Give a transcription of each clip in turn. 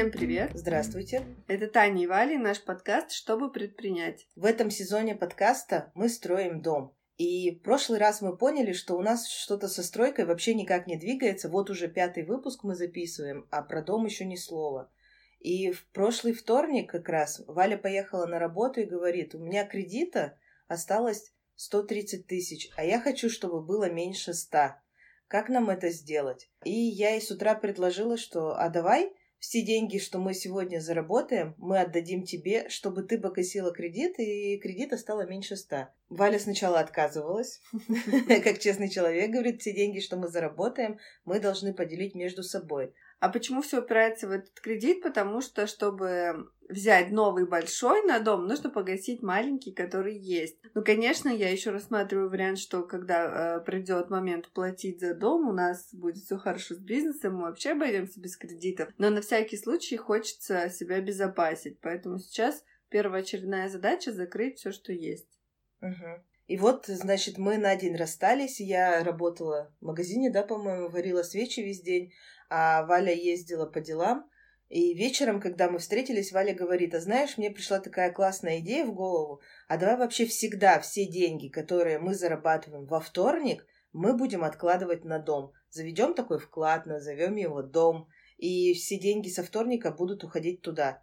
Всем привет! Здравствуйте! Это Таня и Валя, наш подкаст «Чтобы предпринять». В этом сезоне подкаста мы строим дом. И в прошлый раз мы поняли, что у нас что-то со стройкой вообще никак не двигается. Вот уже пятый выпуск мы записываем, а про дом еще ни слова. И в прошлый вторник как раз Валя поехала на работу и говорит, у меня кредита осталось 130 тысяч, а я хочу, чтобы было меньше 100. Как нам это сделать? И я ей с утра предложила, что а давай все деньги, что мы сегодня заработаем, мы отдадим тебе, чтобы ты погасила кредит, и кредита стало меньше ста. Валя сначала отказывалась, как честный человек, говорит, все деньги, что мы заработаем, мы должны поделить между собой. А почему все упирается в этот кредит? Потому что, чтобы взять новый большой на дом, нужно погасить маленький, который есть. Ну, конечно, я еще рассматриваю вариант, что когда э, придет момент платить за дом, у нас будет все хорошо с бизнесом, мы вообще обойдемся без кредитов. Но на всякий случай хочется себя обезопасить. Поэтому сейчас первоочередная задача закрыть все, что есть. Угу. И вот, значит, мы на день расстались. Я работала в магазине, да, по-моему, варила свечи весь день а Валя ездила по делам. И вечером, когда мы встретились, Валя говорит, а знаешь, мне пришла такая классная идея в голову, а давай вообще всегда все деньги, которые мы зарабатываем во вторник, мы будем откладывать на дом. Заведем такой вклад, назовем его дом, и все деньги со вторника будут уходить туда.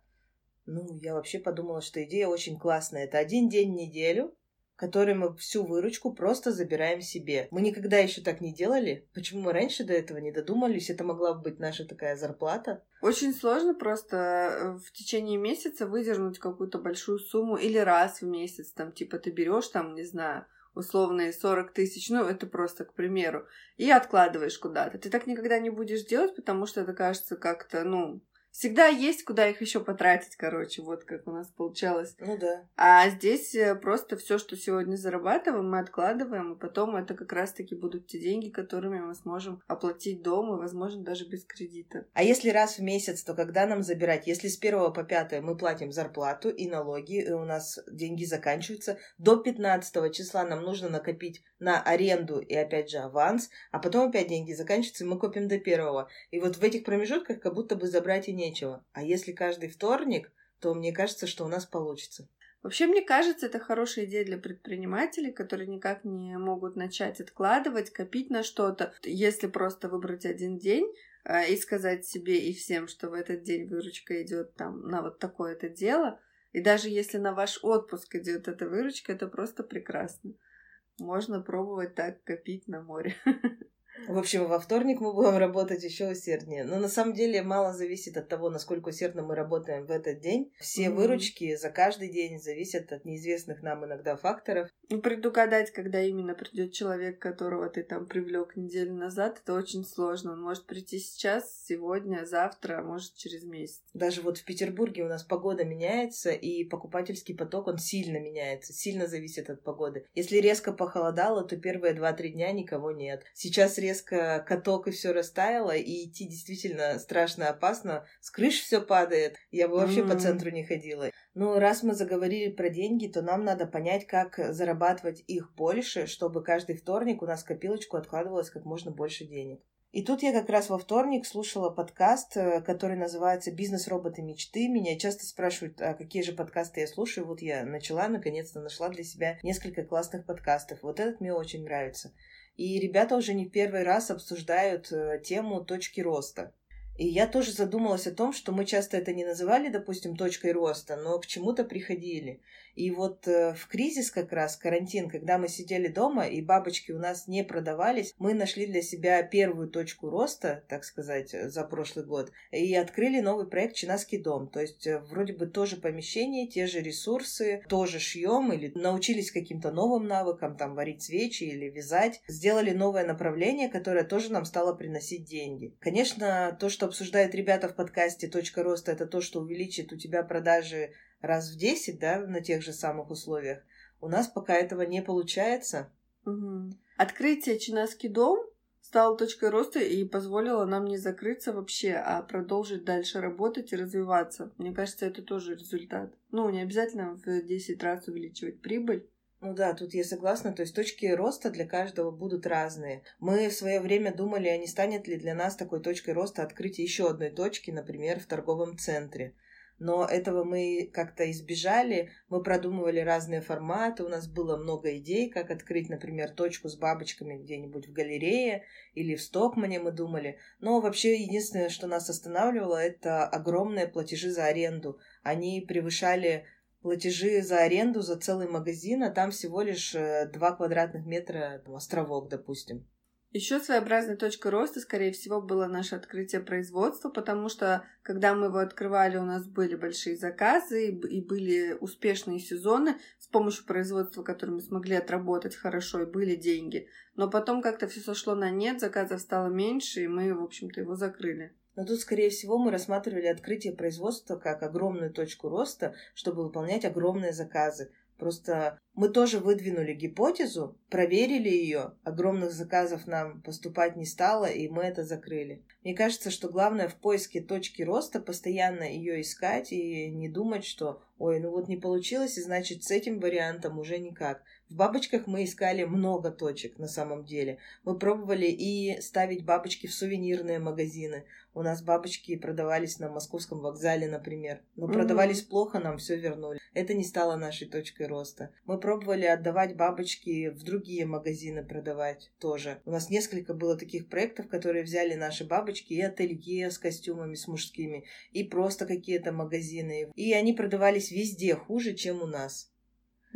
Ну, я вообще подумала, что идея очень классная. Это один день в неделю, который мы всю выручку просто забираем себе. Мы никогда еще так не делали. Почему мы раньше до этого не додумались? Это могла бы быть наша такая зарплата. Очень сложно просто э, в течение месяца выдернуть какую-то большую сумму или раз в месяц, там, типа, ты берешь там, не знаю, условные 40 тысяч, ну, это просто к примеру, и откладываешь куда-то. Ты так никогда не будешь делать, потому что это кажется как-то, ну, Всегда есть, куда их еще потратить, короче, вот как у нас получалось. Ну да. А здесь э, просто все, что сегодня зарабатываем, мы откладываем, и потом это как раз-таки будут те деньги, которыми мы сможем оплатить дом, и, возможно, даже без кредита. А если раз в месяц, то когда нам забирать? Если с первого по пятое мы платим зарплату и налоги, и у нас деньги заканчиваются, до 15 числа нам нужно накопить на аренду и опять же аванс, а потом опять деньги заканчиваются, и мы копим до первого. И вот в этих промежутках как будто бы забрать и нечего. А если каждый вторник, то мне кажется, что у нас получится. Вообще, мне кажется, это хорошая идея для предпринимателей, которые никак не могут начать откладывать, копить на что-то. Если просто выбрать один день э, и сказать себе и всем, что в этот день выручка идет там на вот такое-то дело, и даже если на ваш отпуск идет эта выручка, это просто прекрасно. Можно пробовать так копить на море. В общем, во вторник мы будем работать еще усерднее. Но на самом деле мало зависит от того, насколько усердно мы работаем в этот день. Все mm-hmm. выручки за каждый день зависят от неизвестных нам иногда факторов. Ну, предугадать, когда именно придет человек, которого ты там привлек неделю назад, это очень сложно. Он может прийти сейчас, сегодня, завтра, а может через месяц. Даже вот в Петербурге у нас погода меняется, и покупательский поток, он сильно меняется, сильно зависит от погоды. Если резко похолодало, то первые 2-3 дня никого нет. Сейчас резко каток и все растаяло, и идти действительно страшно опасно. С крыш все падает. Я бы вообще mm-hmm. по центру не ходила. Ну, раз мы заговорили про деньги, то нам надо понять, как зарабатывать их больше, чтобы каждый вторник у нас в копилочку откладывалось как можно больше денег. И тут я как раз во вторник слушала подкаст, э, который называется «Бизнес-роботы мечты». Меня часто спрашивают, а какие же подкасты я слушаю. Вот я начала, наконец-то нашла для себя несколько классных подкастов. Вот этот мне очень нравится. И ребята уже не первый раз обсуждают э, тему точки роста. И я тоже задумалась о том, что мы часто это не называли, допустим, точкой роста, но к чему-то приходили. И вот э, в кризис как раз, карантин, когда мы сидели дома и бабочки у нас не продавались, мы нашли для себя первую точку роста, так сказать, за прошлый год, и открыли новый проект «Чинаский дом». То есть э, вроде бы тоже помещение, те же ресурсы, тоже шьем или научились каким-то новым навыкам, там варить свечи или вязать. Сделали новое направление, которое тоже нам стало приносить деньги. Конечно, то, что обсуждают ребята в подкасте «Точка роста», это то, что увеличит у тебя продажи раз в 10, да, на тех же самых условиях. У нас пока этого не получается. Угу. Открытие Чинаский дом стало точкой роста и позволило нам не закрыться вообще, а продолжить дальше работать и развиваться. Мне кажется, это тоже результат. Ну, не обязательно в 10 раз увеличивать прибыль, Ну да, тут я согласна. То есть точки роста для каждого будут разные. Мы в свое время думали, а не станет ли для нас такой точкой роста открытие еще одной точки, например, в торговом центре. Но этого мы как-то избежали. Мы продумывали разные форматы. У нас было много идей, как открыть, например, точку с бабочками где-нибудь в галерее или в Стокмане мы думали. Но вообще единственное, что нас останавливало, это огромные платежи за аренду. Они превышали платежи за аренду за целый магазин, а там всего лишь 2 э, квадратных метра там, островок, допустим. Еще своеобразной точкой роста, скорее всего, было наше открытие производства, потому что, когда мы его открывали, у нас были большие заказы и были успешные сезоны с помощью производства, которые мы смогли отработать хорошо, и были деньги. Но потом как-то все сошло на нет, заказов стало меньше, и мы, в общем-то, его закрыли. Но тут, скорее всего, мы рассматривали открытие производства как огромную точку роста, чтобы выполнять огромные заказы. Просто мы тоже выдвинули гипотезу, проверили ее, огромных заказов нам поступать не стало, и мы это закрыли. Мне кажется, что главное в поиске точки роста постоянно ее искать и не думать, что ой, ну вот не получилось, и значит с этим вариантом уже никак. В бабочках мы искали много точек на самом деле. Мы пробовали и ставить бабочки в сувенирные магазины. У нас бабочки продавались на московском вокзале, например. Но mm-hmm. продавались плохо, нам все вернули. Это не стало нашей точкой роста. Мы пробовали отдавать бабочки в другие магазины продавать тоже. У нас несколько было таких проектов, которые взяли наши бабочки и ателье с костюмами, с мужскими, и просто какие-то магазины. И они продавались везде хуже, чем у нас.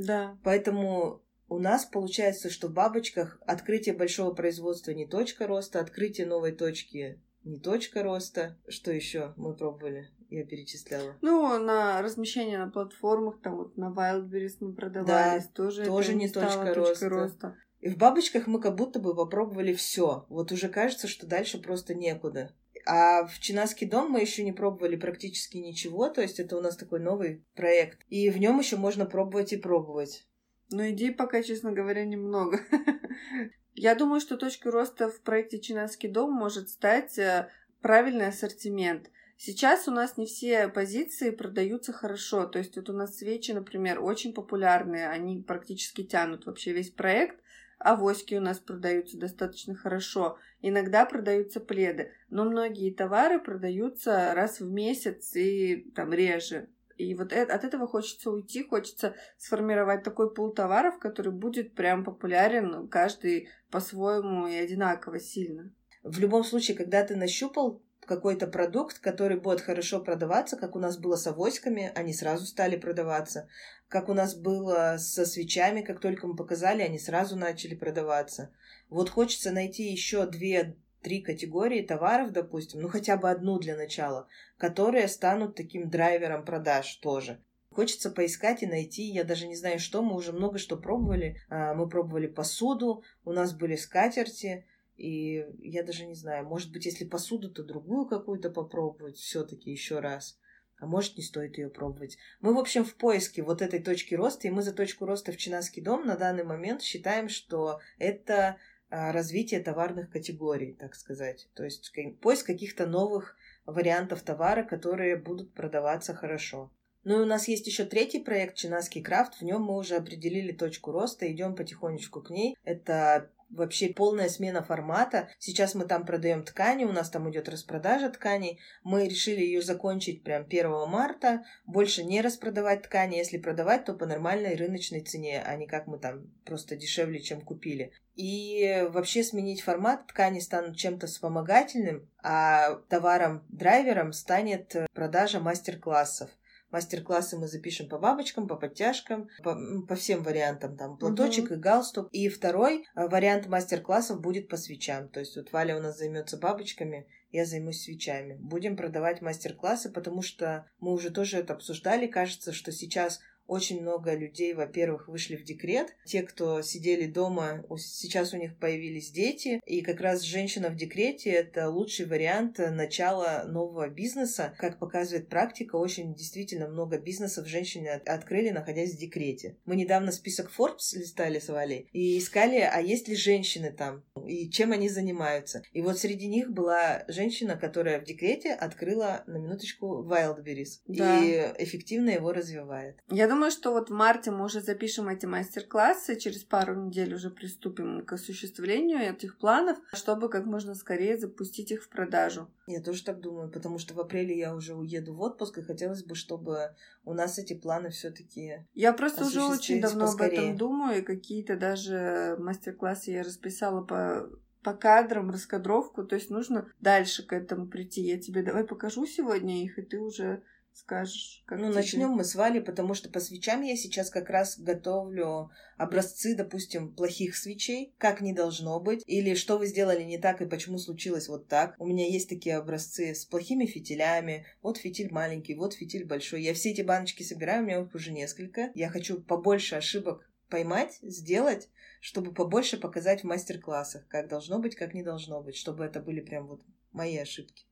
Да. Поэтому у нас получается, что в бабочках открытие большого производства не точка роста, открытие новой точки не точка роста. Что еще мы пробовали? Я перечисляла. Ну, на размещение на платформах, там вот на Wildberries мы продавались, да, тоже, тоже не, не точка роста. роста. И в бабочках мы как будто бы попробовали все. Вот уже кажется, что дальше просто некуда. А в Чинаский дом мы еще не пробовали практически ничего, то есть это у нас такой новый проект. И в нем еще можно пробовать и пробовать. Но идей пока, честно говоря, немного. Я думаю, что точкой роста в проекте Чинаский дом может стать э, правильный ассортимент. Сейчас у нас не все позиции продаются хорошо. То есть вот у нас свечи, например, очень популярные, они практически тянут вообще весь проект. Авоськи у нас продаются достаточно хорошо. Иногда продаются пледы. Но многие товары продаются раз в месяц и там реже. И вот от этого хочется уйти, хочется сформировать такой пул товаров, который будет прям популярен каждый по-своему и одинаково сильно. В любом случае, когда ты нащупал какой-то продукт, который будет хорошо продаваться, как у нас было с авоськами, они сразу стали продаваться. Как у нас было со свечами, как только мы показали, они сразу начали продаваться. Вот хочется найти еще две три категории товаров, допустим, ну хотя бы одну для начала, которые станут таким драйвером продаж тоже. Хочется поискать и найти, я даже не знаю что, мы уже много что пробовали. А, мы пробовали посуду, у нас были скатерти, и я даже не знаю, может быть, если посуду, то другую какую-то попробовать все-таки еще раз. А может, не стоит ее пробовать. Мы, в общем, в поиске вот этой точки роста, и мы за точку роста в Чинаский дом на данный момент считаем, что это а, развитие товарных категорий, так сказать. То есть поиск каких-то новых вариантов товара, которые будут продаваться хорошо. Ну и у нас есть еще третий проект Чинаский крафт. В нем мы уже определили точку роста, идем потихонечку к ней. Это вообще полная смена формата. Сейчас мы там продаем ткани, у нас там идет распродажа тканей. Мы решили ее закончить прям 1 марта, больше не распродавать ткани. Если продавать, то по нормальной рыночной цене, а не как мы там просто дешевле, чем купили. И вообще сменить формат, ткани станут чем-то вспомогательным, а товаром-драйвером станет продажа мастер-классов. Мастер-классы мы запишем по бабочкам, по подтяжкам, по, по всем вариантам, там, платочек угу. и галстук. И второй э, вариант мастер-классов будет по свечам. То есть вот Валя у нас займется бабочками, я займусь свечами. Будем продавать мастер-классы, потому что мы уже тоже это обсуждали. Кажется, что сейчас очень много людей, во-первых, вышли в декрет. Те, кто сидели дома, сейчас у них появились дети. И как раз женщина в декрете — это лучший вариант начала нового бизнеса. Как показывает практика, очень действительно много бизнесов женщины открыли, находясь в декрете. Мы недавно список Forbes листали с Валей и искали, а есть ли женщины там. и чем они занимаются. И вот среди них была женщина, которая в декрете открыла на минуточку Wildberries да. и эффективно его развивает. Я думаю, что вот в марте мы уже запишем эти мастер-классы, через пару недель уже приступим к осуществлению этих планов, чтобы как можно скорее запустить их в продажу. Я тоже так думаю, потому что в апреле я уже уеду в отпуск, и хотелось бы, чтобы у нас эти планы все-таки. Я просто уже очень давно поскорее. об этом думаю, и какие-то даже мастер-классы я расписала по по кадрам, раскадровку, то есть нужно дальше к этому прийти. Я тебе давай покажу сегодня их, и ты уже скажешь, как Ну, тебе... начнем мы с Вали, потому что по свечам я сейчас как раз готовлю образцы, допустим, плохих свечей, как не должно быть, или что вы сделали не так и почему случилось вот так. У меня есть такие образцы с плохими фитилями, вот фитиль маленький, вот фитиль большой. Я все эти баночки собираю, у меня их уже несколько. Я хочу побольше ошибок поймать, сделать, чтобы побольше показать в мастер-классах, как должно быть, как не должно быть, чтобы это были прям вот мои ошибки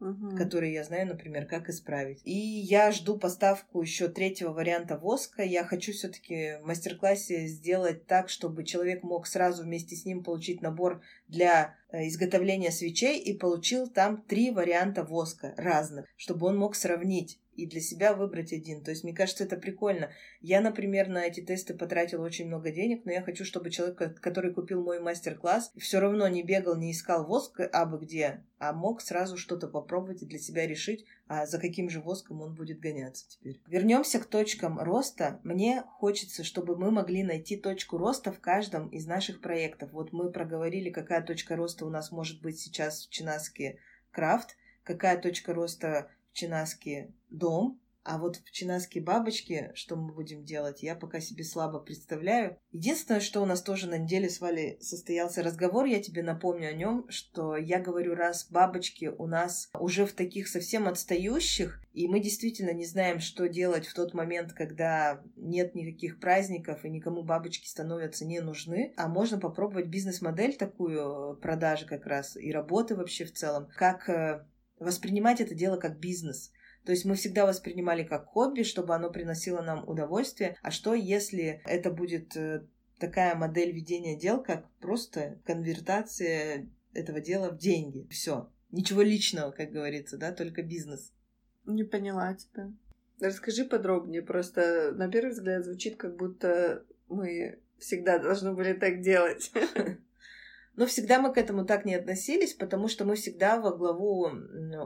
угу. которые я знаю, например, как исправить. И я жду поставку еще третьего варианта воска. Я хочу все-таки в мастер-классе сделать так, чтобы человек мог сразу вместе с ним получить набор для э, изготовления свечей и получил там три варианта воска разных, чтобы он мог сравнить и для себя выбрать один. То есть, мне кажется, это прикольно. Я, например, на эти тесты потратила очень много денег, но я хочу, чтобы человек, который купил мой мастер-класс, все равно не бегал, не искал воск абы где, а мог сразу что-то попробовать и для себя решить, а за каким же воском он будет гоняться теперь. Вернемся к точкам роста. Мне хочется, чтобы мы могли найти точку роста в каждом из наших проектов. Вот мы проговорили, какая точка роста у нас может быть сейчас в Чинаске Крафт, какая точка роста Чинаский дом, а вот в Чинаске бабочки, что мы будем делать, я пока себе слабо представляю. Единственное, что у нас тоже на неделе с Валей состоялся разговор, я тебе напомню о нем, что я говорю, раз бабочки у нас уже в таких совсем отстающих, и мы действительно не знаем, что делать в тот момент, когда нет никаких праздников и никому бабочки становятся не нужны, а можно попробовать бизнес-модель такую э, продажи как раз и работы вообще в целом, как э, воспринимать это дело как бизнес. То есть мы всегда воспринимали как хобби, чтобы оно приносило нам удовольствие. А что, если это будет э, такая модель ведения дел, как просто конвертация этого дела в деньги? Все. Ничего личного, как говорится, да, только бизнес. Не поняла тебя. Расскажи подробнее. Просто на первый взгляд звучит, как будто мы всегда должны были так делать. Но всегда мы к этому так не относились, потому что мы всегда во главу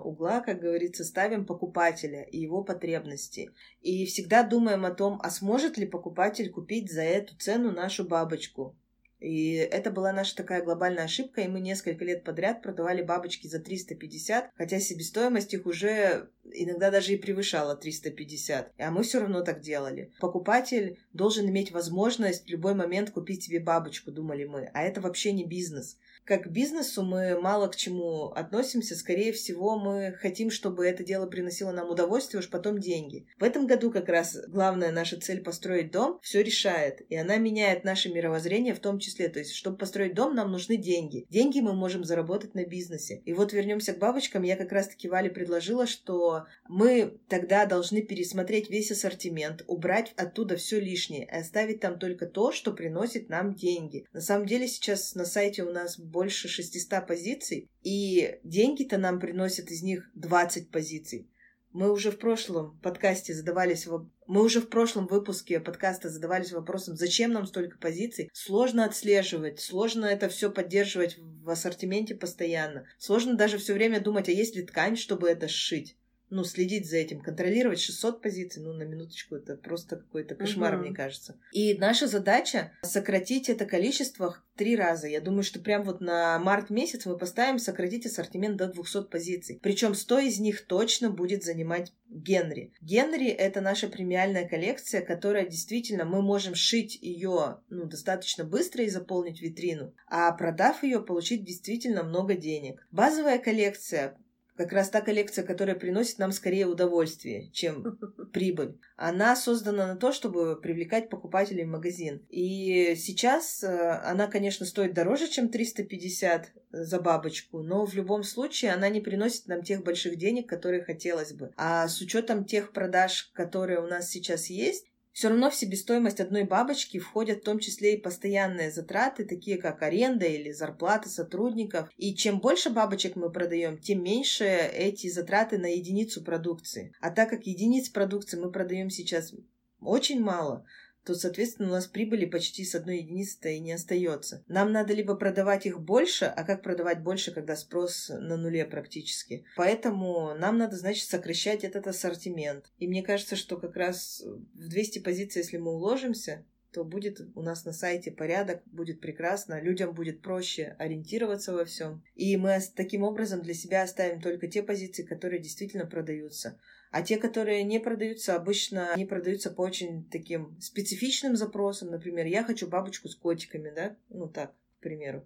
угла, как говорится, ставим покупателя и его потребности. И всегда думаем о том, а сможет ли покупатель купить за эту цену нашу бабочку. И это была наша такая глобальная ошибка, и мы несколько лет подряд продавали бабочки за 350, хотя себестоимость их уже иногда даже и превышала 350. А мы все равно так делали. Покупатель должен иметь возможность в любой момент купить себе бабочку, думали мы. А это вообще не бизнес как к бизнесу мы мало к чему относимся. Скорее всего, мы хотим, чтобы это дело приносило нам удовольствие, уж потом деньги. В этом году как раз главная наша цель построить дом все решает. И она меняет наше мировоззрение в том числе. То есть, чтобы построить дом, нам нужны деньги. Деньги мы можем заработать на бизнесе. И вот вернемся к бабочкам. Я как раз-таки Вале предложила, что мы тогда должны пересмотреть весь ассортимент, убрать оттуда все лишнее и оставить там только то, что приносит нам деньги. На самом деле сейчас на сайте у нас больше больше 600 позиций, и деньги-то нам приносят из них 20 позиций. Мы уже в прошлом подкасте задавались мы уже в прошлом выпуске подкаста задавались вопросом, зачем нам столько позиций. Сложно отслеживать, сложно это все поддерживать в ассортименте постоянно. Сложно даже все время думать, а есть ли ткань, чтобы это сшить ну, следить за этим, контролировать 600 позиций, ну, на минуточку, это просто какой-то кошмар, угу. мне кажется. И наша задача сократить это количество в три раза. Я думаю, что прям вот на март месяц мы поставим сократить ассортимент до 200 позиций. Причем 100 из них точно будет занимать Генри. Генри — это наша премиальная коллекция, которая действительно мы можем шить ее ну, достаточно быстро и заполнить витрину, а продав ее, получить действительно много денег. Базовая коллекция как раз та коллекция, которая приносит нам скорее удовольствие, чем прибыль. Она создана на то, чтобы привлекать покупателей в магазин. И сейчас э, она, конечно, стоит дороже, чем 350 за бабочку, но в любом случае она не приносит нам тех больших денег, которые хотелось бы. А с учетом тех продаж, которые у нас сейчас есть, Все равно в себестоимость одной бабочки входят в том числе и постоянные затраты, такие как аренда или зарплата сотрудников. И чем больше бабочек мы продаем, тем меньше эти затраты на единицу продукции. А так как единиц продукции мы продаем сейчас очень мало, то, соответственно, у нас прибыли почти с одной единицы-то и не остается. Нам надо либо продавать их больше, а как продавать больше, когда спрос на нуле практически. Поэтому нам надо, значит, сокращать этот ассортимент. И мне кажется, что как раз в 200 позиций, если мы уложимся, то будет у нас на сайте порядок, будет прекрасно, людям будет проще ориентироваться во всем. И мы таким образом для себя оставим только те позиции, которые действительно продаются. А те, которые не продаются, обычно они продаются по очень таким специфичным запросам. Например, я хочу бабочку с котиками, да? Ну так, к примеру.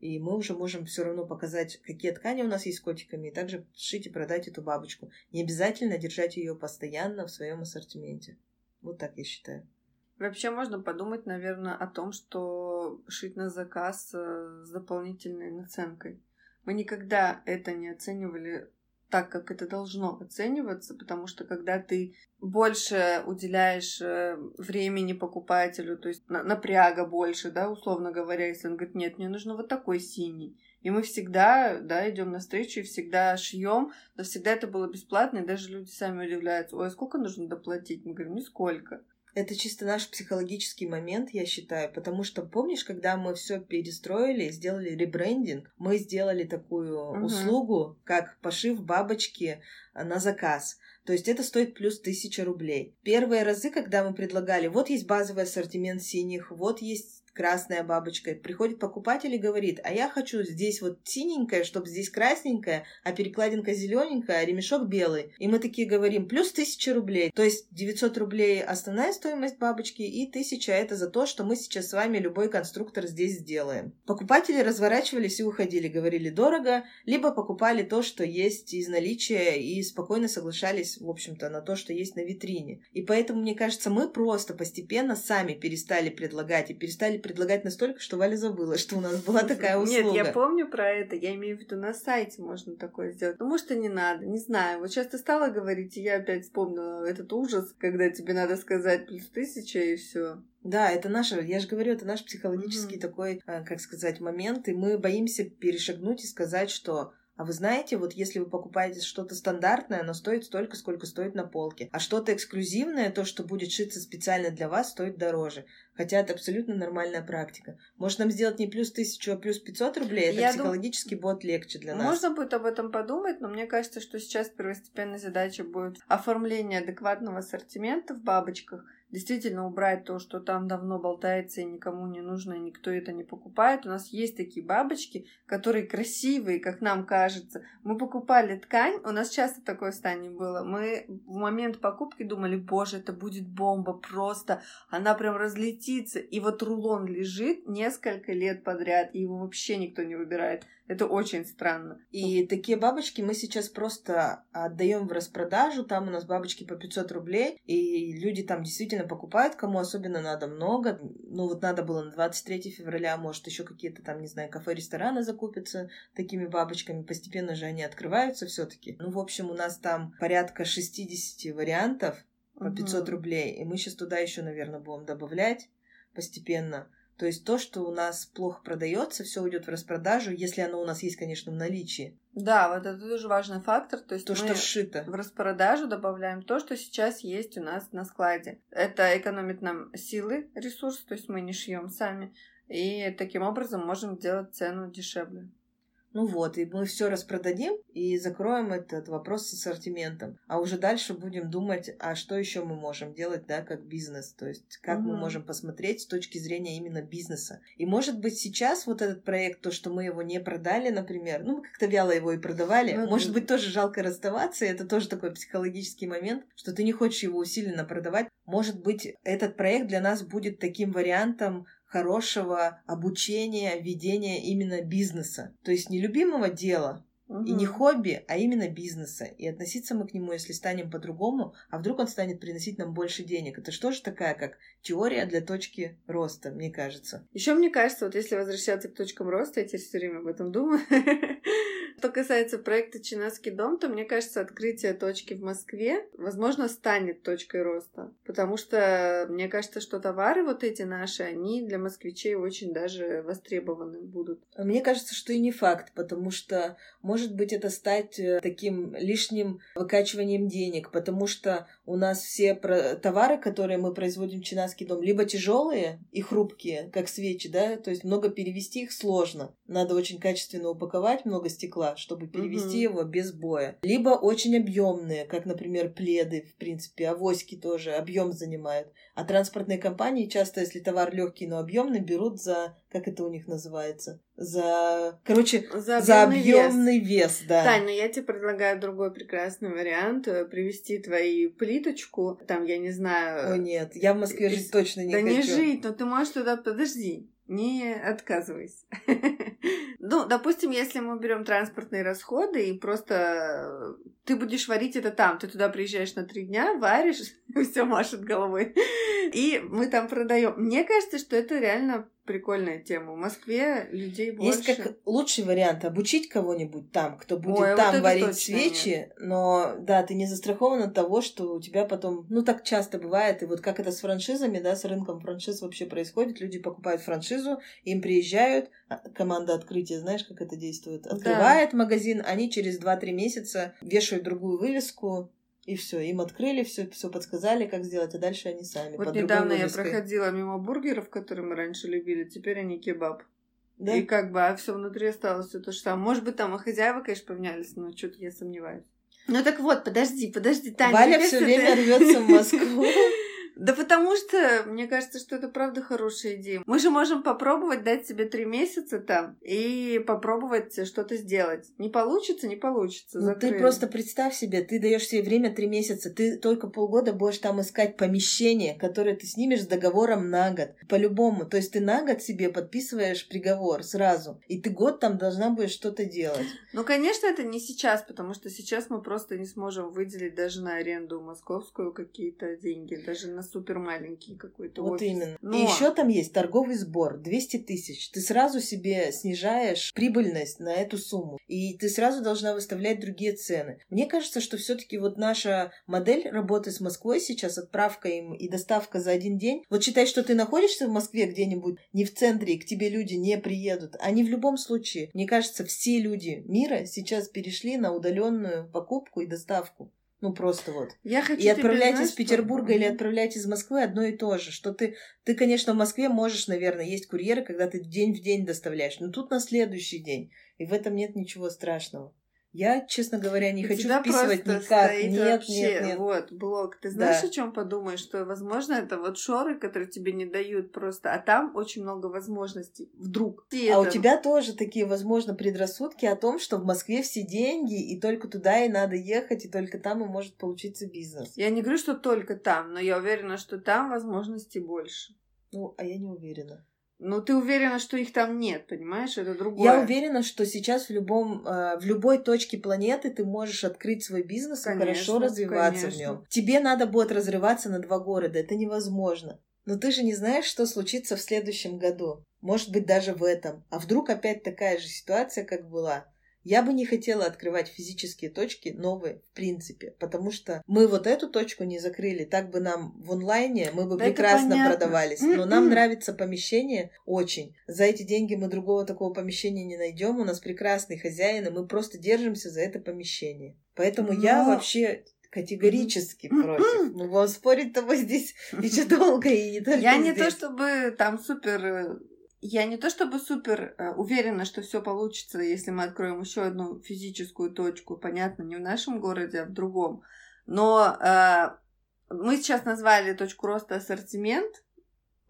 И мы уже можем все равно показать, какие ткани у нас есть с котиками, и также сшить и продать эту бабочку. Не обязательно держать ее постоянно в своем ассортименте. Вот так я считаю. Вообще можно подумать, наверное, о том, что шить на заказ э, с дополнительной наценкой. Мы никогда это не оценивали так, как это должно оцениваться, потому что когда ты больше уделяешь э, времени покупателю, то есть напряга больше, да, условно говоря, если он говорит, нет, мне нужно вот такой синий. И мы всегда, да, идем навстречу и всегда шьем, но всегда это было бесплатно, и даже люди сами удивляются, ой, а сколько нужно доплатить? Мы говорим, нисколько. Это чисто наш психологический момент, я считаю, потому что помнишь, когда мы все перестроили, сделали ребрендинг, мы сделали такую угу. услугу, как пошив бабочки а, на заказ. То есть это стоит плюс тысяча рублей. Первые разы, когда мы предлагали, вот есть базовый ассортимент синих, вот есть красная бабочка. Приходит покупатель и говорит, а я хочу здесь вот синенькое, чтобы здесь красненькое, а перекладинка зелененькая, а ремешок белый. И мы такие говорим, плюс тысяча рублей. То есть 900 рублей основная стоимость бабочки и тысяча это за то, что мы сейчас с вами любой конструктор здесь сделаем. Покупатели разворачивались и уходили, говорили дорого, либо покупали то, что есть из наличия и спокойно соглашались, в общем-то, на то, что есть на витрине. И поэтому, мне кажется, мы просто постепенно сами перестали предлагать и перестали предлагать настолько, что Валя забыла, что у нас была такая услуга. Нет, я помню про это, я имею в виду на сайте можно такое сделать. Ну, может, и не надо, не знаю. Вот сейчас ты стала говорить, и я опять вспомнила этот ужас, когда тебе надо сказать плюс тысяча и все. Да, это наш, я же говорю, это наш психологический mm-hmm. такой, э, как сказать, момент, и мы боимся перешагнуть и сказать, что а вы знаете, вот если вы покупаете что-то стандартное, оно стоит столько, сколько стоит на полке. А что-то эксклюзивное, то, что будет шиться специально для вас, стоит дороже. Хотя это абсолютно нормальная практика. Может нам сделать не плюс тысячу, а плюс 500 рублей? Это Я психологически дум... будет легче для нас. Можно будет об этом подумать, но мне кажется, что сейчас первостепенной задачей будет оформление адекватного ассортимента в бабочках – действительно убрать то, что там давно болтается и никому не нужно, и никто это не покупает. У нас есть такие бабочки, которые красивые, как нам кажется. Мы покупали ткань, у нас часто такое в стане было. Мы в момент покупки думали, боже, это будет бомба, просто она прям разлетится. И вот рулон лежит несколько лет подряд, и его вообще никто не выбирает. Это очень странно. И такие бабочки мы сейчас просто отдаем в распродажу. Там у нас бабочки по 500 рублей. И люди там действительно покупают, кому особенно надо много. Ну вот надо было на 23 февраля, может еще какие-то там, не знаю, кафе, рестораны закупятся такими бабочками. Постепенно же они открываются все-таки. Ну, в общем, у нас там порядка 60 вариантов по 500 угу. рублей. И мы сейчас туда еще, наверное, будем добавлять постепенно. То есть то, что у нас плохо продается, все уйдет в распродажу, если оно у нас есть, конечно, в наличии. Да, вот это тоже важный фактор. То есть то, что сшито. В распродажу добавляем то, что сейчас есть у нас на складе. Это экономит нам силы, ресурс, то есть мы не шьем сами. И таким образом можем сделать цену дешевле. Ну вот, и мы все распродадим и закроем этот вопрос с ассортиментом. А уже дальше будем думать, а что еще мы можем делать, да, как бизнес. То есть, как угу. мы можем посмотреть с точки зрения именно бизнеса. И может быть сейчас вот этот проект, то, что мы его не продали, например, ну, мы как-то вяло его и продавали, ну, может быть тоже жалко расставаться, и это тоже такой психологический момент, что ты не хочешь его усиленно продавать. Может быть, этот проект для нас будет таким вариантом хорошего обучения, ведения именно бизнеса. То есть не любимого дела, Угу. И не хобби, а именно бизнеса. И относиться мы к нему, если станем по-другому, а вдруг он станет приносить нам больше денег. Это что же такая, как теория для точки роста, мне кажется. Еще мне кажется, вот если возвращаться к точкам роста, я теперь все время об этом думаю, Что касается проекта Чинаский дом, то мне кажется, открытие точки в Москве, возможно, станет точкой роста. Потому что мне кажется, что товары вот эти наши, они для москвичей очень даже востребованы будут. Мне кажется, что и не факт, потому что, может быть, это стать э, таким лишним выкачиванием денег, потому что у нас все товары, которые мы производим в Чинаский дом, либо тяжелые и хрупкие, как свечи, да, то есть много перевести их сложно. Надо очень качественно упаковать много стекла, чтобы перевести угу. его без боя. Либо очень объемные, как, например, пледы, в принципе, авоськи тоже объем занимают. А транспортные компании часто, если товар легкий, но объемный, берут за, как это у них называется, за, короче, за объемный, за объемный вес. вес, да. Тань, но я тебе предлагаю другой прекрасный вариант, э, привезти твою плиточку, там, я не знаю... О нет, я в Москве жить точно не да хочу. Да не жить, но ты можешь туда, подожди, не отказывайся. ну, допустим, если мы берем транспортные расходы и просто ты будешь варить это там, ты туда приезжаешь на три дня, варишь, все машет головой, и мы там продаем. Мне кажется, что это реально прикольная тема. В Москве людей больше. Есть как лучший вариант обучить кого-нибудь там, кто будет Ой, там вот варить свечи, нет. но да, ты не застрахован от того, что у тебя потом, ну так часто бывает, и вот как это с франшизами, да, с рынком франшиз вообще происходит, люди покупают франшизу, им приезжают, а, команда открытия, знаешь, как это действует, открывает да. магазин, они через 2-3 месяца вешают другую вывеску, и все, им открыли, все, все подсказали, как сделать, а дальше они сами. Вот недавно я проходила мимо бургеров, которые мы раньше любили, теперь они кебаб. Да? И как бы, а все внутри осталось все то же самое. Может быть, там и хозяева, конечно, поменялись, но что-то я сомневаюсь. Ну так вот, подожди, подожди, Таня. Валя все время рвется в Москву. Да потому что, мне кажется, что это правда хорошая идея. Мы же можем попробовать дать себе три месяца там и попробовать что-то сделать. Не получится, не получится. Ну, ты просто представь себе, ты даешь себе время три месяца, ты только полгода будешь там искать помещение, которое ты снимешь с договором на год. По-любому. То есть ты на год себе подписываешь приговор сразу. И ты год там должна будешь что-то делать. Ну, конечно, это не сейчас, потому что сейчас мы просто не сможем выделить даже на аренду московскую какие-то деньги, даже на супер маленький какой-то Вот офис. именно. Но... И еще там есть торговый сбор 200 тысяч. Ты сразу себе снижаешь прибыльность на эту сумму. И ты сразу должна выставлять другие цены. Мне кажется, что все-таки вот наша модель работы с Москвой сейчас, отправка им и доставка за один день. Вот считай, что ты находишься в Москве где-нибудь, не в центре, и к тебе люди не приедут. Они в любом случае, мне кажется, все люди мира сейчас перешли на удаленную покупку и доставку. Ну, просто вот. Я хочу и отправлять из Петербурга что... или отправлять из Москвы одно и то же. Что ты, ты, конечно, в Москве можешь, наверное, есть курьеры, когда ты день в день доставляешь, но тут на следующий день. И в этом нет ничего страшного. Я, честно говоря, не У хочу тебя вписывать никак. Стоит нет, вообще, нет, нет. Вот, блок. Ты знаешь, да. о чем подумаешь? Что, возможно, это вот шоры, которые тебе не дают просто, а там очень много возможностей. Вдруг. И а это... у тебя тоже такие, возможно, предрассудки о том, что в Москве все деньги, и только туда и надо ехать, и только там и может получиться бизнес. Я не говорю, что только там, но я уверена, что там возможностей больше. Ну, а я не уверена. Ну, ты уверена, что их там нет, понимаешь? Это другое. Я уверена, что сейчас в любом, э, в любой точке планеты ты можешь открыть свой бизнес конечно, и хорошо развиваться конечно. в нем. Тебе надо будет разрываться на два города, это невозможно. Но ты же не знаешь, что случится в следующем году. Может быть, даже в этом. А вдруг опять такая же ситуация, как была? Я бы не хотела открывать физические точки новые, в принципе, потому что мы вот эту точку не закрыли. Так бы нам в онлайне мы бы да прекрасно продавались. Но нам нравится помещение очень. За эти деньги мы другого такого помещения не найдем. У нас прекрасный хозяин, и мы просто держимся за это помещение. Поэтому Но... я вообще категорически против. Мы будем спорить с тобой здесь еще долго и не только Я здесь. не то чтобы там супер э, я не то чтобы супер э, уверена, что все получится, если мы откроем еще одну физическую точку, понятно, не в нашем городе, а в другом. Но э, мы сейчас назвали точку роста ассортимент,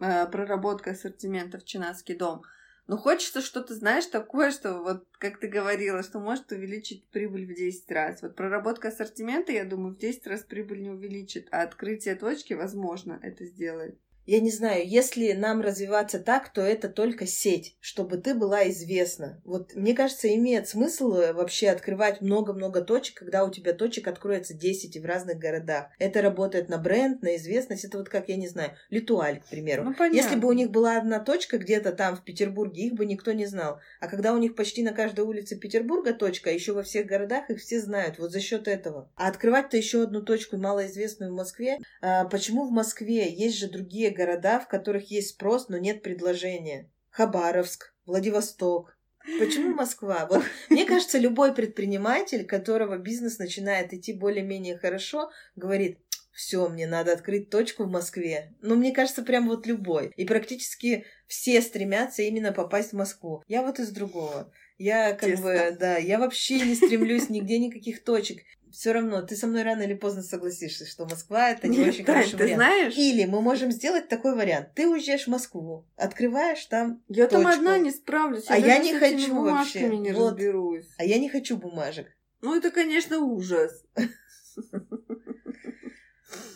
э, проработка ассортимента в Чинаский дом. Но хочется что-то, знаешь, такое, что вот, как ты говорила, что может увеличить прибыль в 10 раз. Вот проработка ассортимента, я думаю, в 10 раз прибыль не увеличит, а открытие точки, возможно, это сделает. Я не знаю, если нам развиваться так, то это только сеть, чтобы ты была известна. Вот мне кажется, имеет смысл э, вообще открывать много-много точек, когда у тебя точек откроется 10 в разных городах. Это работает на бренд, на известность. Это вот как, я не знаю, Литуаль, к примеру. Ну, понятно. Если бы у них была одна точка где-то там в Петербурге, их бы никто не знал. А когда у них почти на каждой улице Петербурга точка, а еще во всех городах их все знают. Вот за счет этого. А открывать-то еще одну точку малоизвестную в Москве. А почему в Москве? Есть же другие города, в которых есть спрос, но нет предложения. Хабаровск, Владивосток. Почему Москва? Вот мне кажется, любой предприниматель, которого бизнес начинает идти более-менее хорошо, говорит, все, мне надо открыть точку в Москве. Ну, мне кажется, прям вот любой. И практически все стремятся именно попасть в Москву. Я вот из другого. Я как Тесто. бы, да, я вообще не стремлюсь нигде никаких точек. Все равно, ты со мной рано или поздно согласишься, что Москва это не Нет, очень Тань, хороший ты вариант. знаешь, Или мы можем сделать такой вариант. Ты уезжаешь в Москву, открываешь там, я там точку. одна не справлюсь. А я я даже не хочу вообще. не Вот. разберусь. а я не хочу бумажек. Ну, это, конечно, ужас.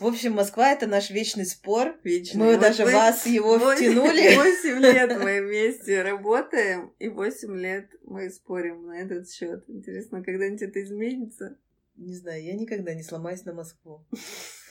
В общем, Москва это наш вечный спор. Вечный. Мы Вот даже мы вас его восемь- втянули. Восемь лет мы вместе работаем, и восемь лет мы спорим на этот счет. Интересно, когда-нибудь это изменится? Не знаю, я никогда не сломаюсь на Москву.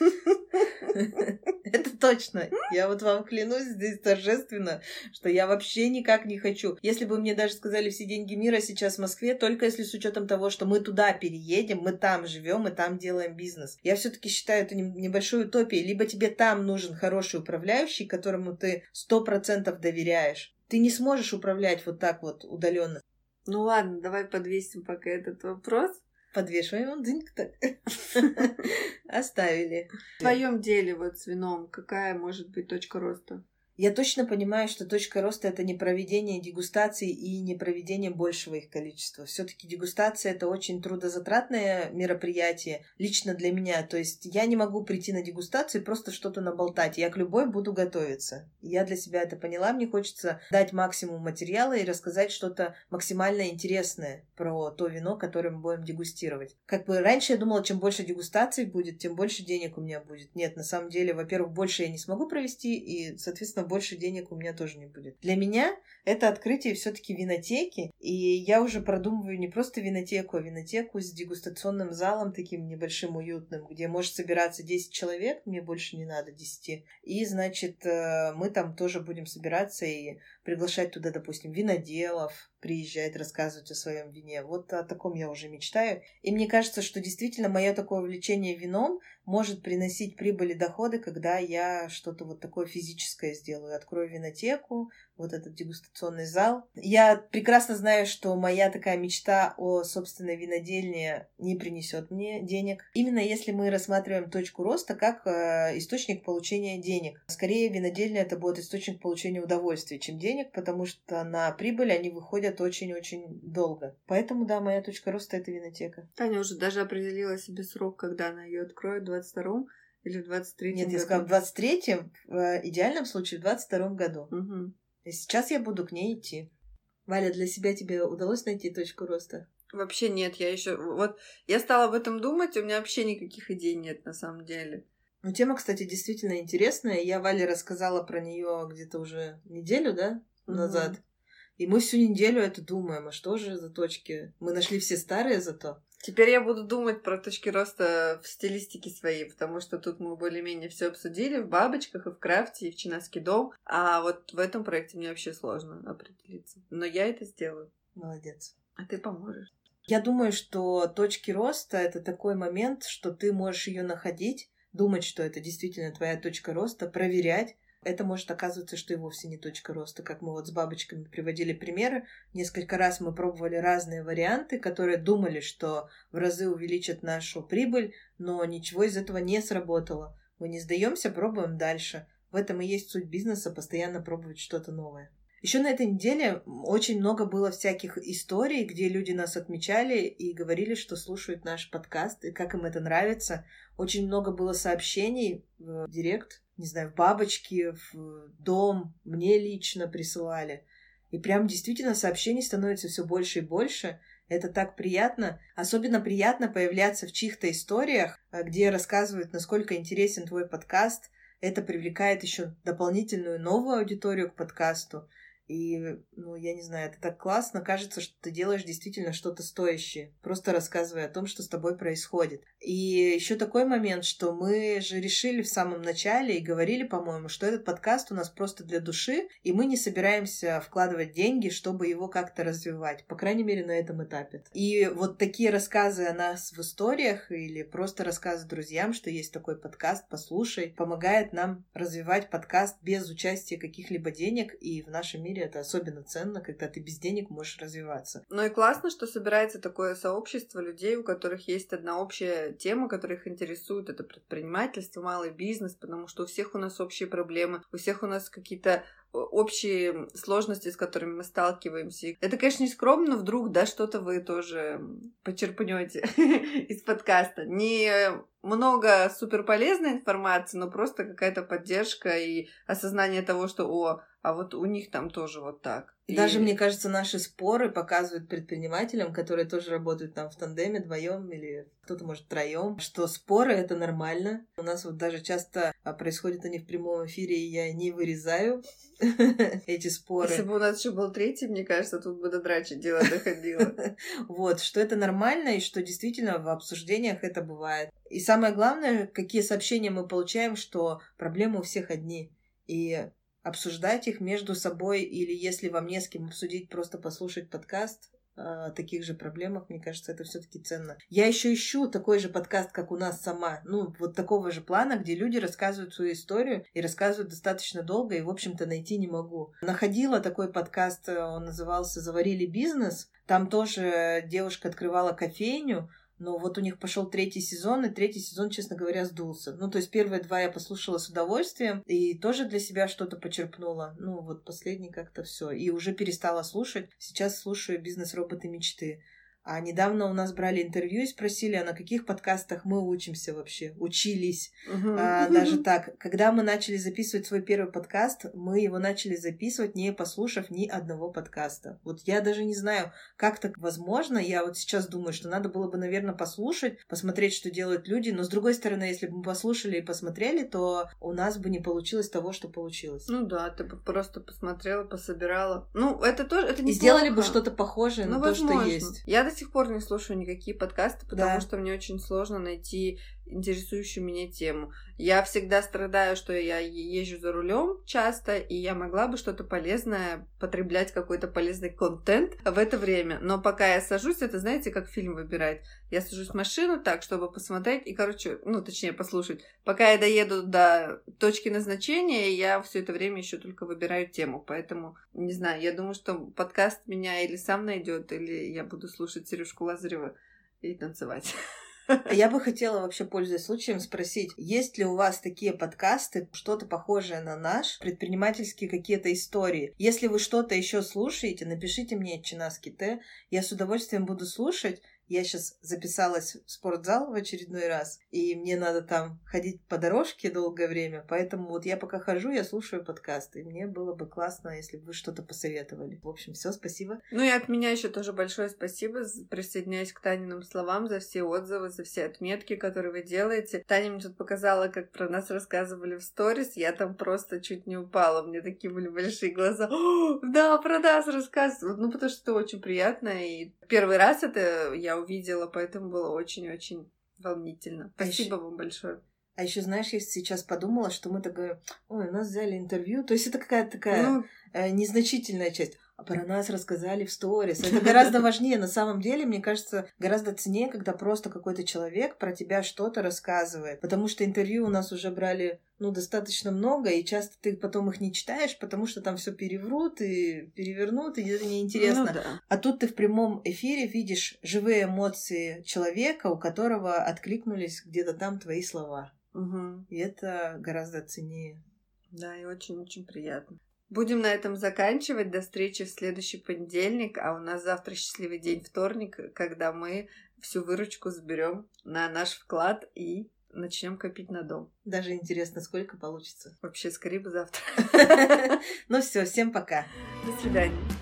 Это точно. Я вот вам клянусь здесь торжественно, что я вообще никак не хочу. Если бы мне даже сказали все деньги мира сейчас в Москве, только если с учетом того, что мы туда переедем, мы там живем и там делаем бизнес. Я все-таки считаю это не- небольшой утопией. Либо тебе там нужен хороший управляющий, которому ты сто процентов доверяешь. Ты не сможешь управлять вот так вот удаленно. Ну ладно, давай подвесим пока этот вопрос. Подвешиваем дыньк так. Оставили. В твоем деле вот с вином какая может быть точка роста? Я точно понимаю, что точка роста это не проведение дегустаций и не проведение большего их количества. Все-таки дегустация это очень трудозатратное мероприятие лично для меня. То есть я не могу прийти на дегустацию и просто что-то наболтать. Я к любой буду готовиться. Я для себя это поняла. Мне хочется дать максимум материала и рассказать что-то максимально интересное про то вино, которое мы будем дегустировать. Как бы раньше я думала, чем больше дегустаций будет, тем больше денег у меня будет. Нет, на самом деле, во-первых, больше я не смогу провести, и, соответственно, больше денег у меня тоже не будет. Для меня это открытие все-таки винотеки, и я уже продумываю не просто винотеку, а винотеку с дегустационным залом таким небольшим, уютным, где может собираться 10 человек, мне больше не надо 10. И, значит, э, мы там тоже будем собираться и приглашать туда, допустим, виноделов, приезжать, рассказывать о своем вине. Вот о таком я уже мечтаю. И мне кажется, что действительно мое такое увлечение вином может приносить прибыль и доходы, когда я что-то вот такое физическое сделаю. Открою винотеку, вот этот дегустационный зал. Я прекрасно знаю, что моя такая мечта о собственной винодельне не принесет мне денег. Именно если мы рассматриваем точку роста как э, источник получения денег. Скорее, винодельня это будет источник получения удовольствия, чем денег, потому что на прибыль они выходят очень-очень долго. Поэтому, да, моя точка роста это винотека. Таня уже даже определила себе срок, когда она ее откроет, в 22-м или в 23-м Нет, я году. сказала, в 23-м, в идеальном случае в 22-м году. Мгм. И сейчас я буду к ней идти. Валя, для себя тебе удалось найти точку роста? Вообще нет, я еще... Вот я стала об этом думать, у меня вообще никаких идей нет на самом деле. Ну, тема, кстати, действительно интересная. Я Вале рассказала про нее где-то уже неделю, да, назад. Мгм. И мы всю неделю это думаем, а что же за точки? Мы нашли все старые зато. Теперь я буду думать про точки роста в стилистике своей, потому что тут мы более-менее все обсудили в бабочках и в крафте, и в чинаский дом. А вот в этом проекте мне вообще сложно определиться. Но я это сделаю. Молодец. А ты поможешь. Я думаю, что точки роста это такой момент, что ты можешь ее находить, думать, что это действительно твоя точка роста, проверять. Это может оказываться, что и вовсе не точка роста, как мы вот с бабочками приводили примеры. Несколько раз мы пробовали разные варианты, которые думали, что в разы увеличат нашу прибыль, но ничего из этого не сработало. Мы не сдаемся, пробуем дальше. В этом и есть суть бизнеса, постоянно пробовать что-то новое. Еще на этой неделе очень много было всяких историй, где люди нас отмечали и говорили, что слушают наш подкаст и как им это нравится. Очень много было сообщений в директ, не знаю, в бабочки, в дом, мне лично присылали. И прям действительно сообщений становится все больше и больше. Это так приятно. Особенно приятно появляться в чьих-то историях, э, где рассказывают, насколько интересен твой подкаст, это привлекает еще дополнительную новую аудиторию к подкасту. И, ну, я не знаю, это так классно. Кажется, что ты делаешь действительно что-то стоящее, просто рассказывая о том, что с тобой происходит. И еще такой момент, что мы же решили в самом начале и говорили, по-моему, что этот подкаст у нас просто для души, и мы не собираемся вкладывать деньги, чтобы его как-то развивать, по крайней мере, на этом этапе. И вот такие рассказы о нас в историях или просто рассказы друзьям, что есть такой подкаст, послушай, помогает нам развивать подкаст без участия каких-либо денег, и в нашем мире мире это особенно ценно, когда ты без денег можешь развиваться. Ну и классно, что собирается такое сообщество людей, у которых есть одна общая тема, которая их интересует. Это предпринимательство, малый бизнес, потому что у всех у нас общие проблемы, у всех у нас какие-то общие сложности, с которыми мы сталкиваемся. Это, конечно, не скромно, вдруг, да, что-то вы тоже почерпнете из подкаста. Не много суперполезной информации, но просто какая-то поддержка и осознание того, что, о, а вот у них там тоже вот так. И... Даже, мне кажется, наши споры показывают предпринимателям, которые тоже работают там в тандеме вдвоем или кто-то может втроем, что споры это нормально. У нас вот даже часто а, происходят они в прямом эфире, и я не вырезаю эти споры. Если бы у нас еще был третий, мне кажется, тут бы до драчи дело доходило. Вот, что это нормально, и что действительно в обсуждениях это бывает. И самое главное, какие сообщения мы получаем, что проблемы у всех одни. И обсуждать их между собой, или если вам не с кем обсудить, просто послушать подкаст о таких же проблемах, мне кажется, это все-таки ценно. Я еще ищу такой же подкаст, как у нас сама, ну, вот такого же плана, где люди рассказывают свою историю и рассказывают достаточно долго, и, в общем-то, найти не могу. Находила такой подкаст, он назывался «Заварили бизнес», там тоже девушка открывала кофейню, но вот у них пошел третий сезон, и третий сезон, честно говоря, сдулся. Ну, то есть первые два я послушала с удовольствием и тоже для себя что-то почерпнула. Ну, вот последний как-то все. И уже перестала слушать. Сейчас слушаю «Бизнес-роботы мечты». А недавно у нас брали интервью и спросили, а на каких подкастах мы учимся вообще, учились. Uh-huh. А, даже так. Когда мы начали записывать свой первый подкаст, мы его начали записывать, не послушав ни одного подкаста. Вот я даже не знаю, как так возможно. Я вот сейчас думаю, что надо было бы, наверное, послушать, посмотреть, что делают люди. Но с другой стороны, если бы мы послушали и посмотрели, то у нас бы не получилось того, что получилось. Ну да, ты бы просто посмотрела, пособирала. Ну, это тоже, это не И сделали бы что-то похожее ну, на возможно. то, что есть. Я до сих пор не слушаю никакие подкасты, потому да. что мне очень сложно найти интересующую меня тему. Я всегда страдаю, что я езжу за рулем часто, и я могла бы что-то полезное потреблять, какой-то полезный контент в это время. Но пока я сажусь, это знаете, как фильм выбирать. Я сажусь в машину так, чтобы посмотреть и, короче, ну, точнее, послушать. Пока я доеду до точки назначения, я все это время еще только выбираю тему. Поэтому, не знаю, я думаю, что подкаст меня или сам найдет, или я буду слушать Сережку Лазарева и танцевать. Я бы хотела вообще, пользуясь случаем, спросить, есть ли у вас такие подкасты, что-то похожее на наш, предпринимательские какие-то истории? Если вы что-то еще слушаете, напишите мне Чинаски Т. Я с удовольствием буду слушать я сейчас записалась в спортзал в очередной раз, и мне надо там ходить по дорожке долгое время, поэтому вот я пока хожу, я слушаю подкасты, и мне было бы классно, если бы вы что-то посоветовали. В общем, все, спасибо. Ну и от меня еще тоже большое спасибо, присоединяюсь к Таниным словам за все отзывы, за все отметки, которые вы делаете. Таня мне тут показала, как про нас рассказывали в сторис, я там просто чуть не упала, мне такие были большие глаза. Да, про нас рассказывают, ну потому что это очень приятно, и первый раз это я увидела, поэтому было очень-очень волнительно. А Спасибо а вам большое. А еще, знаешь, я сейчас подумала, что мы такое, ой, у нас взяли интервью, то есть это какая-то такая ну... э, незначительная часть а про нас рассказали в сторис. Это гораздо важнее. На самом деле, мне кажется, гораздо ценнее, когда просто какой-то человек про тебя что-то рассказывает. Потому что интервью у нас уже брали ну, достаточно много, и часто ты потом их не читаешь, потому что там все переврут и перевернут, и это неинтересно. Ну, да. А тут ты в прямом эфире видишь живые эмоции человека, у которого откликнулись где-то там твои слова. Угу. И это гораздо ценнее. Да, и очень-очень приятно. Будем на этом заканчивать. До встречи в следующий понедельник. А у нас завтра счастливый день вторник, когда мы всю выручку заберем на наш вклад и начнем копить на дом. Даже интересно, сколько получится. Вообще, скорее бы завтра. Ну все, всем пока. До свидания.